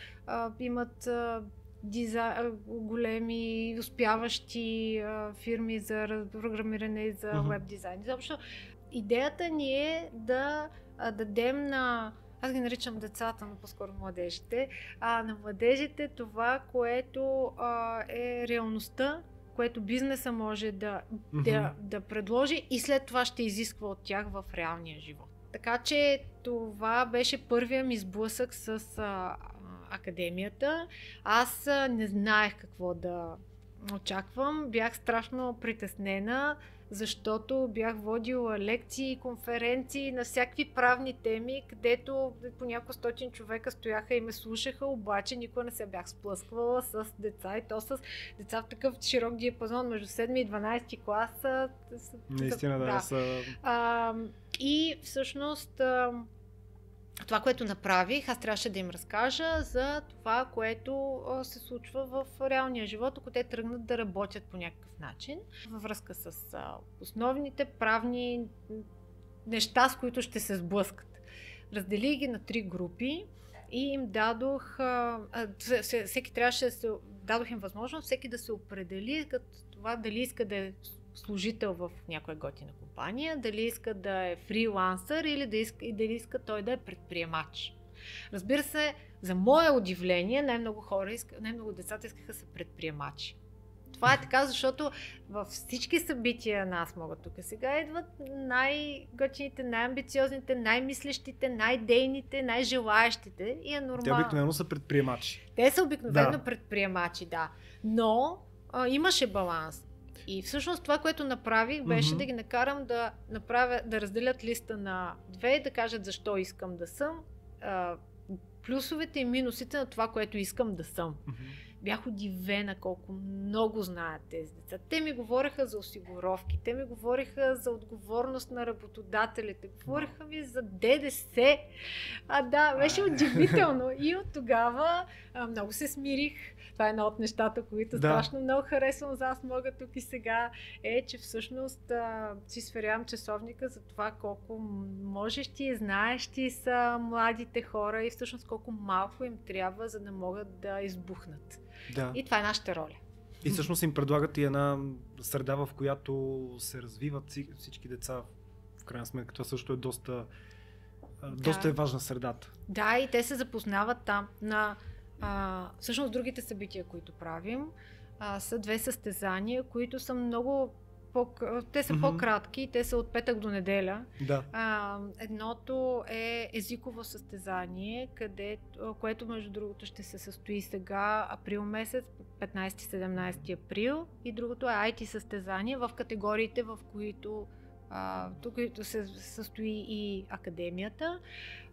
A: имат а, дизай... а, големи успяващи фирми за програмиране и за веб дизайн. Изобщо идеята ни е да дадем на аз ги наричам децата, но по-скоро младежите, а на младежите това, което а, е реалността, което бизнеса може да, да,
B: Мгм.
A: да предложи и след това ще изисква от тях в реалния живот. Така че това беше първия ми сблъсък с а, академията. Аз а, не знаех какво да очаквам. Бях страшно притеснена, защото бях водила лекции, конференции на всякакви правни теми, където по няколко стотин човека стояха и ме слушаха, обаче никога не се бях сплъсквала с деца и то с деца в такъв широк диапазон между 7 и 12 клас. а, с-
B: Наистина да,
A: да.
B: са...
A: А, и всъщност това, което направих, аз трябваше да им разкажа за това, което се случва в реалния живот, ако те тръгнат да работят по някакъв начин, във връзка с основните правни неща, с които ще се сблъскат. Разделих ги на три групи и им дадох, всеки трябваше да се, дадох им възможност всеки да се определи като това дали иска да е служител в някоя готина компания, дали иска да е фрилансър или да иска, и дали иска той да е предприемач. Разбира се, за мое удивление, най-много хора, най-много децата искаха са предприемачи. Това е така, защото във всички събития нас могат тук сега идват най-готините, най-амбициозните, най-мислещите, най-дейните, най-желаящите и е нормално.
B: Те обикновено са предприемачи.
A: Те са обикновено да. предприемачи, да. Но а, имаше баланс. И всъщност това, което направих, беше mm-hmm. да ги накарам да, направя, да разделят листа на две и да кажат защо искам да съм, а, плюсовете и минусите на това, което искам да съм. Mm-hmm бях удивена колко много знаят тези деца. Те ми говореха за осигуровки, те ми говореха за отговорност на работодателите, говореха ми за ДДС. А да, беше удивително. И от тогава а, много се смирих. Това е едно от нещата, които да. страшно много харесвам за аз мога тук и сега, е, че всъщност а, си сверявам часовника за това колко можещи и знаещи са младите хора и всъщност колко малко им трябва, за да могат да избухнат. Да. И това е нашата роля.
B: И всъщност им предлагат и една среда, в която се развиват всички деца. В крайна сметка това също е доста, доста да. е важна средата.
A: Да, и те се запознават там. На, а, всъщност другите събития, които правим, а, са две състезания, които са много по, те са mm-hmm. по-кратки, те са от петък до неделя.
B: Да.
A: А, едното е езиково състезание, къде, което между другото ще се състои сега, април месец, 15-17 април. И другото е IT състезание в категориите, в които а, тук се състои и академията.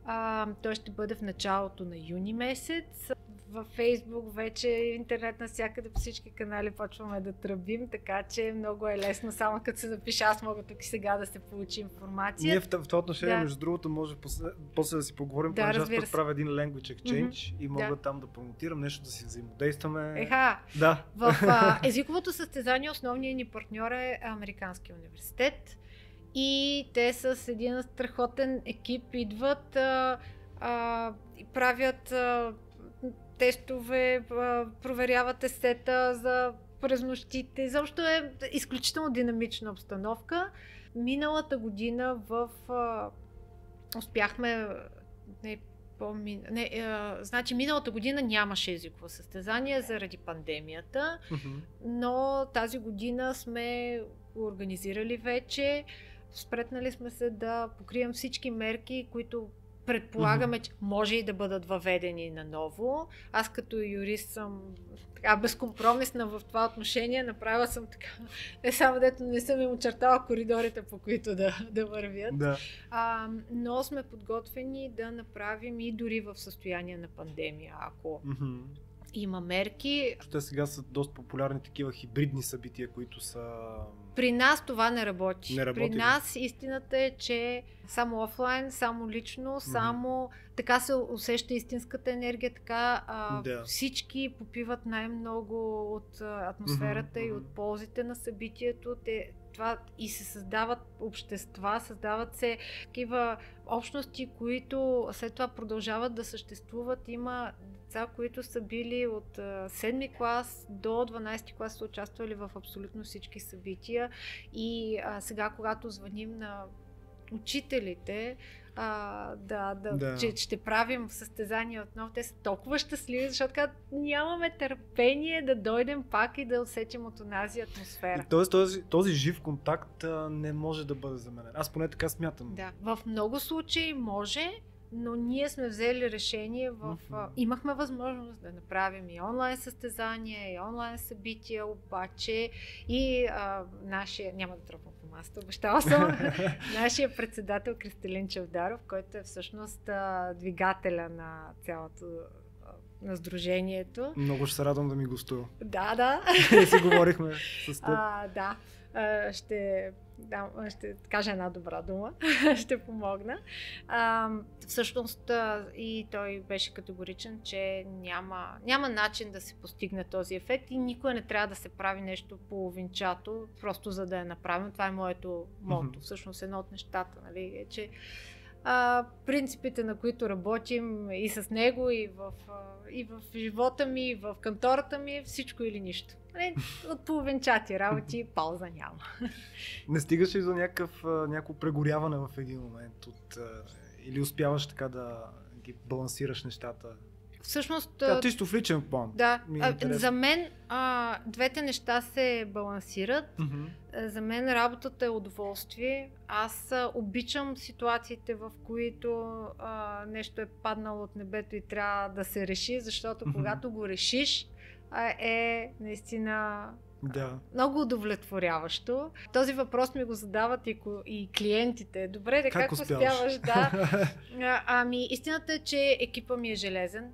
A: А, той ще бъде в началото на юни месец във Фейсбук, вече интернет навсякъде по всички канали почваме да тръбим, така че много е лесно, само като се запиша, аз мога тук и сега да се получи информация.
B: Ние в, в това отношение, да. между другото, може после, после да си поговорим, да, понеже аз пък правя един language exchange mm-hmm. и мога да. там да промотирам нещо, да си взаимодействаме.
A: Еха,
B: да.
A: в а, [laughs] езиковото състезание основният ни партньор е Американския университет и те с един страхотен екип идват а, а, и правят а, тестове, проверяват есета за през нощите. Защо е изключително динамична обстановка. Миналата година в... успяхме... Не, по-мин... не, а, значи миналата година нямаше езиково състезание заради пандемията, mm-hmm. но тази година сме организирали вече. Спретнали сме се да покрием всички мерки, които предполагаме, че може и да бъдат въведени наново. Аз като юрист съм така безкомпромисна в това отношение. Направила съм така, не само дето не съм им очертала коридорите, по които да, да вървят.
B: Да.
A: А, но сме подготвени да направим и дори в състояние на пандемия, ако mm-hmm има мерки.
B: Те сега са доста популярни такива хибридни събития, които са...
A: При нас това не работи.
B: Не работи
A: При нас истината е, че само офлайн, само лично, само mm-hmm. така се усеща истинската енергия, така а, да. всички попиват най-много от атмосферата mm-hmm. и от ползите на събитието. Те, това и се създават общества, създават се такива общности, които след това продължават да съществуват. Има деца, които са били от 7 клас до 12 клас са участвали в абсолютно всички събития и а, сега, когато звъним на учителите, а, да, да, да. Че, ще правим състезания отново. Те са толкова щастливи, защото казват, нямаме търпение да дойдем пак и да усетим от онази атмосфера.
B: И тоест, този, този жив контакт а, не може да бъде заменен. Аз поне така смятам.
A: Да, в много случаи може, но ние сме взели решение в... Uh-huh. Имахме възможност да направим и онлайн състезания, и онлайн събития, обаче и а, нашия... Няма да тръпвам по масата, обещала съм. [laughs] нашия председател Кристалин Чавдаров, който е всъщност а, двигателя на цялото на Сдружението.
B: Много ще се радвам да ми гостува.
A: Да, да. [laughs]
B: И си говорихме с теб.
A: А, да. Ще, да, ще кажа една добра дума. [laughs] ще помогна. А, всъщност и той беше категоричен, че няма, няма начин да се постигне този ефект и никой не трябва да се прави нещо половинчато, просто за да я направим. Това е моето мото. Mm-hmm. Всъщност едно от нещата, нали, е, че а, принципите, на които работим и с него, и в, и в живота ми, и в кантората ми, всичко или нищо. Не, от половинчати работи [laughs] пауза няма.
B: Не стигаш ли до някакъв, някакво прегоряване в един момент? От, или успяваш така да ги балансираш нещата?
A: Всъщност.
B: Да, чисто в личен план.
A: Да. Е за мен а, двете неща се балансират.
B: Mm-hmm.
A: За мен работата е удоволствие. Аз а, обичам ситуациите, в които а, нещо е паднало от небето и трябва да се реши, защото mm-hmm. когато го решиш, а, е наистина
B: да.
A: Много удовлетворяващо. Този въпрос ми го задават и, и клиентите. Добре, да как, как успяваш? Да. [laughs] Ами, истината е, че екипа ми е железен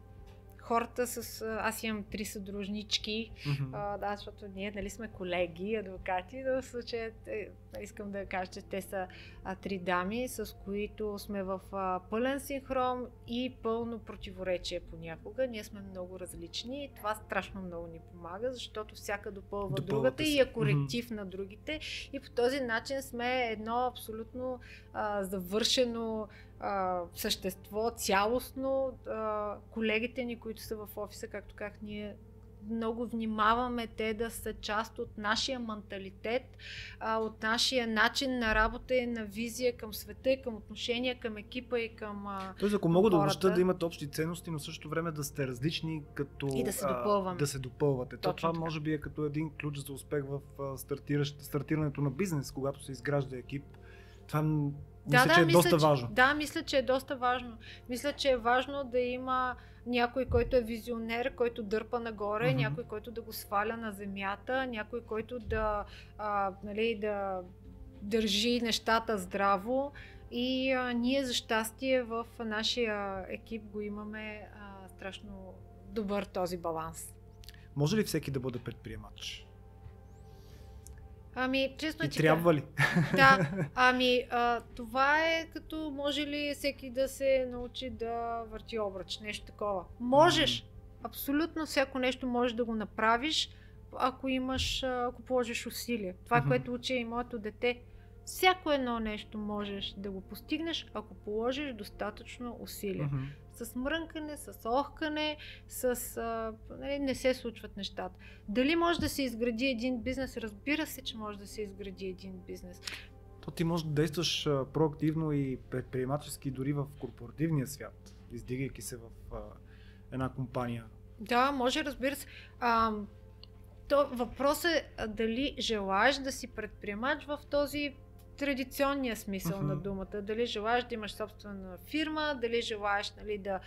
A: хората с... Аз имам три съдружнички, mm-hmm. а, да, защото ние нали сме колеги, адвокати, но в случая е, искам да кажа, че те са а, три дами, с които сме в а, пълен синхрон и пълно противоречие понякога. Ние сме много различни и това страшно много ни помага, защото всяка допълва Допълвате другата се. и е коректив mm-hmm. на другите и по този начин сме едно абсолютно а, завършено а, същество, цялостно. А, колегите ни, които са в офиса, както как ние много внимаваме те да са част от нашия менталитет, а, от нашия начин на работа и на визия към света и към отношения към екипа и към.
B: Тоест, ако мога да обобща да имат общи ценности, но също време да сте различни, като.
A: И да се допълваме.
B: А, да се допълвате. Точно това така. може би е като един ключ за успех в стартирането на бизнес, когато се изгражда екип. Това мисля, да, че е мисля, доста важно.
A: Да, мисля, че е доста важно. Мисля, че е важно да има някой, който е визионер, който дърпа нагоре, mm-hmm. някой, който да го сваля на земята, някой, който да, а, нали, да държи нещата здраво. И а, ние, за щастие, в нашия екип го имаме а, страшно добър този баланс.
B: Може ли всеки да бъде предприемач?
A: Ами, честно
B: и че. Трябва ли?
A: Да. Ами, а, това е като може ли всеки да се научи да върти обръч, нещо такова. Можеш. Абсолютно всяко нещо можеш да го направиш, ако имаш, ако положиш усилия. Това, mm-hmm. което учи и моето дете. Всяко едно нещо можеш да го постигнеш, ако положиш достатъчно усилия. Mm-hmm с мрънкане, с охкане, с... А, нали, не се случват нещата. Дали може да се изгради един бизнес? Разбира се, че може да се изгради един бизнес.
B: То ти може да действаш проактивно и предприемачески дори в корпоративния свят, издигайки се в а, една компания.
A: Да, може, разбира се. А, то въпросът е дали желаеш да си предприемач в този традиционния смисъл uh-huh. на думата. Дали желаеш да имаш собствена фирма, дали желаеш нали, да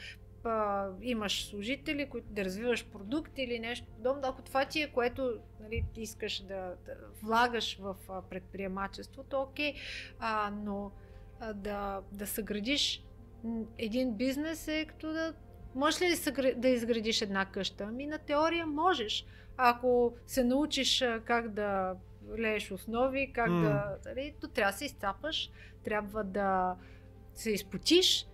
A: а, имаш служители, които да развиваш продукт или нещо подобно. Ако това ти е което нали, ти искаш да, да влагаш в а, предприемачеството, окей, а, но а, да, да съградиш един бизнес е като да Можеш ли да, да изградиш една къща? Ами на теория можеш. Ако се научиш как да лееш основи, как mm. да... Нали, то трябва да се изцапаш, трябва да се изпотиш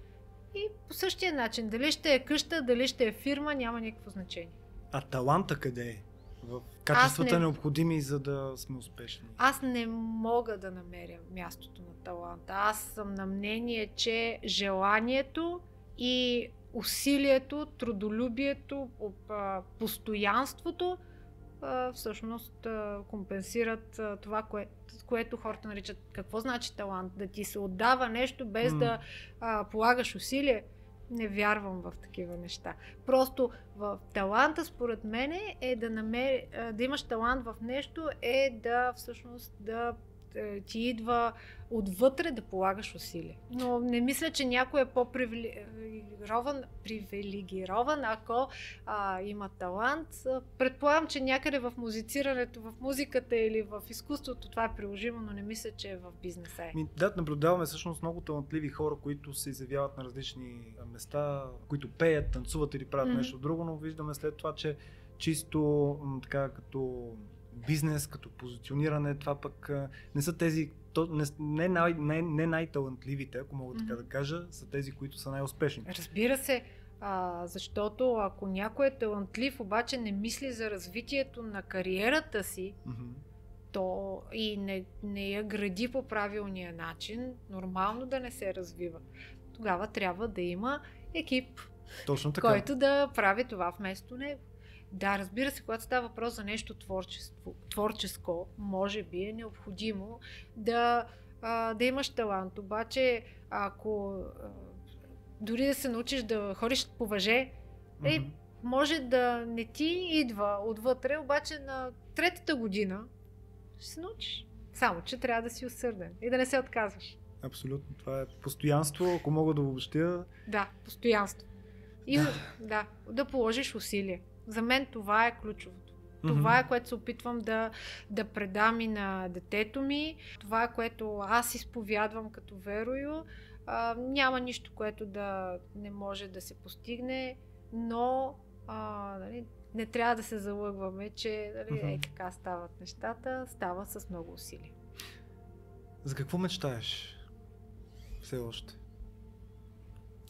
A: и по същия начин. Дали ще е къща, дали ще е фирма, няма никакво значение.
B: А таланта къде е? В качествата не... необходими, за да сме успешни.
A: Аз не мога да намеря мястото на таланта. Аз съм на мнение, че желанието и усилието, трудолюбието, постоянството всъщност компенсират това, кое, което хората наричат какво значи талант. Да ти се отдава нещо без mm. да а, полагаш усилие. Не вярвам в такива неща. Просто в таланта, според мен, е да, намери, да имаш талант в нещо, е да всъщност да ти идва отвътре да полагаш усилия. Но не мисля, че някой е по-привилегирован, привилегирован, ако а, има талант. Предполагам, че някъде в музицирането, в музиката или в изкуството това е приложимо, но не мисля, че е в бизнеса. Е.
B: Да, наблюдаваме всъщност много талантливи хора, които се изявяват на различни места, които пеят, танцуват или правят mm-hmm. нещо друго, но виждаме след това, че чисто така като бизнес, като позициониране, това пък не са тези, то, не, не, най, не, не най-талантливите, ако мога така да кажа, са тези, които са най-успешни.
A: Разбира се, а, защото ако някой е талантлив, обаче не мисли за развитието на кариерата си, mm-hmm. то и не, не я гради по правилния начин, нормално да не се развива. Тогава трябва да има екип,
B: Точно така.
A: който да прави това вместо него. Да, разбира се, когато става въпрос за нещо творчество, творческо, може би е необходимо да, а, да имаш талант. Обаче, ако а, дори да се научиш да ходиш по въже, mm-hmm. е, може да не ти идва отвътре, обаче на третата година ще се научиш. Само, че трябва да си усърден и да не се отказваш.
B: Абсолютно. Това е постоянство, ако мога да обобщя.
A: Да, постоянство. И да, да, да положиш усилие. За мен това е ключовото. Това е което се опитвам да, да предам и на детето ми. Това е което аз изповядвам като верою. А, няма нищо, което да не може да се постигне, но а, нали, не трябва да се залъгваме, че нали, uh-huh. е, така стават нещата. Става с много усилия.
B: За какво мечтаеш? Все още.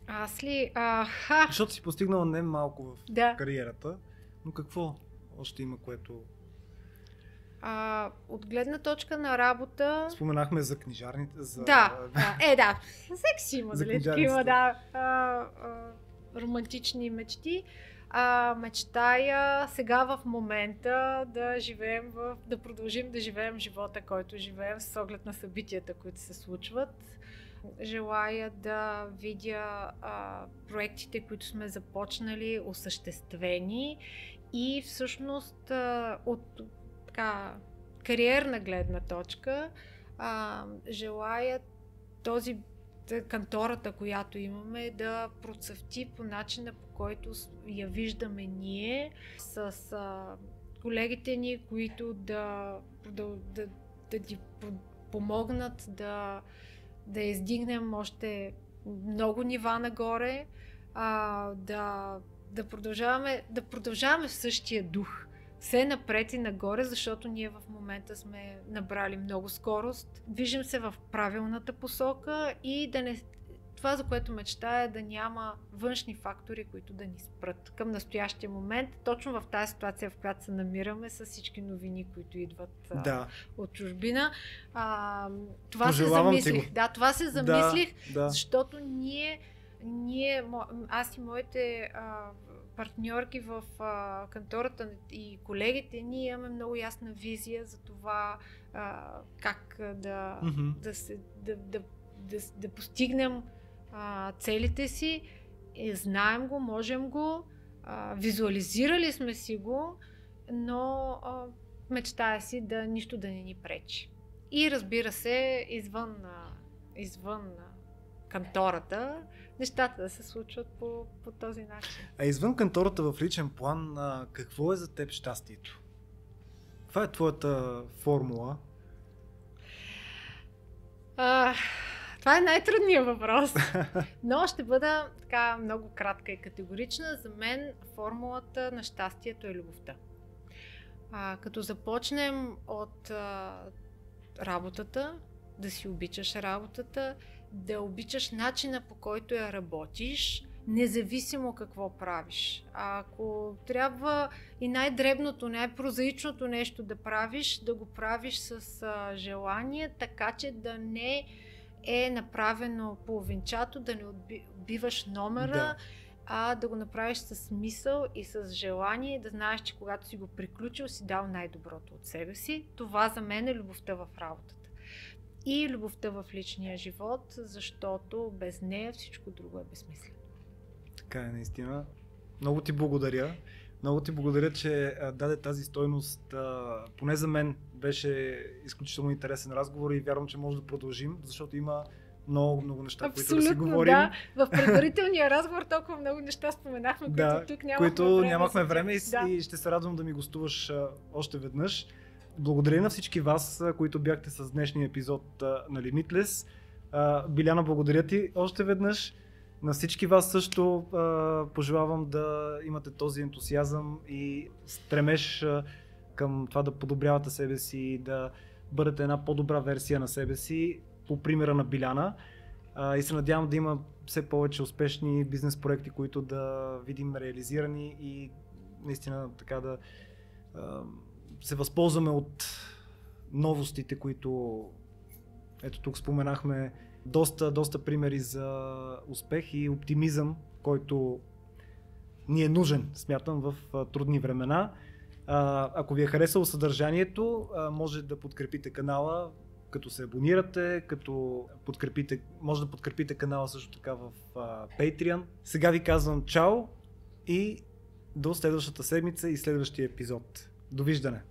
A: Аз ли? А, ха.
B: Защото си постигнала не малко в
A: да.
B: кариерата, но какво още има, което...
A: А, от гледна точка на работа...
B: Споменахме за книжарните, за...
A: Да, е да, секси има, дали такива, да, а, а, романтични мечти. А, мечтая сега в момента да живеем в, да продължим да живеем живота, който живеем с оглед на събитията, които се случват желая да видя а, проектите, които сме започнали, осъществени и всъщност а, от така, кариерна гледна точка а, желая този кантората, която имаме, да процъфти по начина, по който я виждаме ние, с а, колегите ни, които да, да, да, да ни помогнат да да издигнем още много нива нагоре, а, да, да, продължаваме, да продължаваме в същия дух. Все напред и нагоре, защото ние в момента сме набрали много скорост. Движим се в правилната посока и да не, това, за което мечтая, е да няма външни фактори, които да ни спрат към настоящия момент, точно в тази ситуация, в която се намираме с всички новини, които идват
B: да.
A: а, от чужбина. А, това Пожелавам се замислих. Да, това се замислих, да, да. защото ние, ние, аз и моите а, партньорки в а, кантората и колегите, ние имаме много ясна визия за това а, как да, mm-hmm. да, се, да, да, да, да постигнем а, целите си, е, знаем го, можем го, а, визуализирали сме си го, но а, мечтая си да нищо да не ни пречи. И разбира се, извън, а, извън кантората, нещата да се случват по, по този начин.
B: А извън кантората в личен план, а, какво е за теб щастието? Каква е твоята формула?
A: А, това е най-трудният въпрос. [laughs] Но ще бъда така много кратка и категорична. За мен формулата на щастието е любовта. А, като започнем от а, работата, да си обичаш работата, да обичаш начина по който я работиш, независимо какво правиш. А ако трябва и най-дребното, най-прозаичното нещо да правиш, да го правиш с а, желание, така че да не е направено половинчато, да не отбиваш номера, да. а да го направиш с смисъл и с желание, да знаеш, че когато си го приключил, си дал най-доброто от себе си. Това за мен е любовта в работата. И любовта в личния живот, защото без нея всичко друго е безсмислено.
B: Така е, наистина. Много ти благодаря. Много ти благодаря, че даде тази стойност. Поне за мен беше изключително интересен разговор и вярвам, че може да продължим, защото има много, много неща,
A: Абсолютно,
B: които да си говорим.
A: да. В предварителния разговор толкова много неща споменахме,
B: да,
A: които тук нямахме
B: които
A: време.
B: нямахме време и,
A: да.
B: и ще се радвам да ми гостуваш а, още веднъж. Благодаря на всички вас, а, които бяхте с днешния епизод а, на Limitless. Биляна, благодаря ти още веднъж. На всички вас също пожелавам да имате този ентусиазъм и стремеж към това да подобрявате себе си и да бъдете една по-добра версия на себе си, по примера на Биляна. И се надявам да има все повече успешни бизнес проекти, които да видим реализирани и наистина така да се възползваме от новостите, които ето тук споменахме доста, доста примери за успех и оптимизъм, който ни е нужен, смятам, в трудни времена. Ако ви е харесало съдържанието, може да подкрепите канала, като се абонирате, като подкрепите, може да подкрепите канала също така в Patreon. Сега ви казвам чао и до следващата седмица и следващия епизод. Довиждане!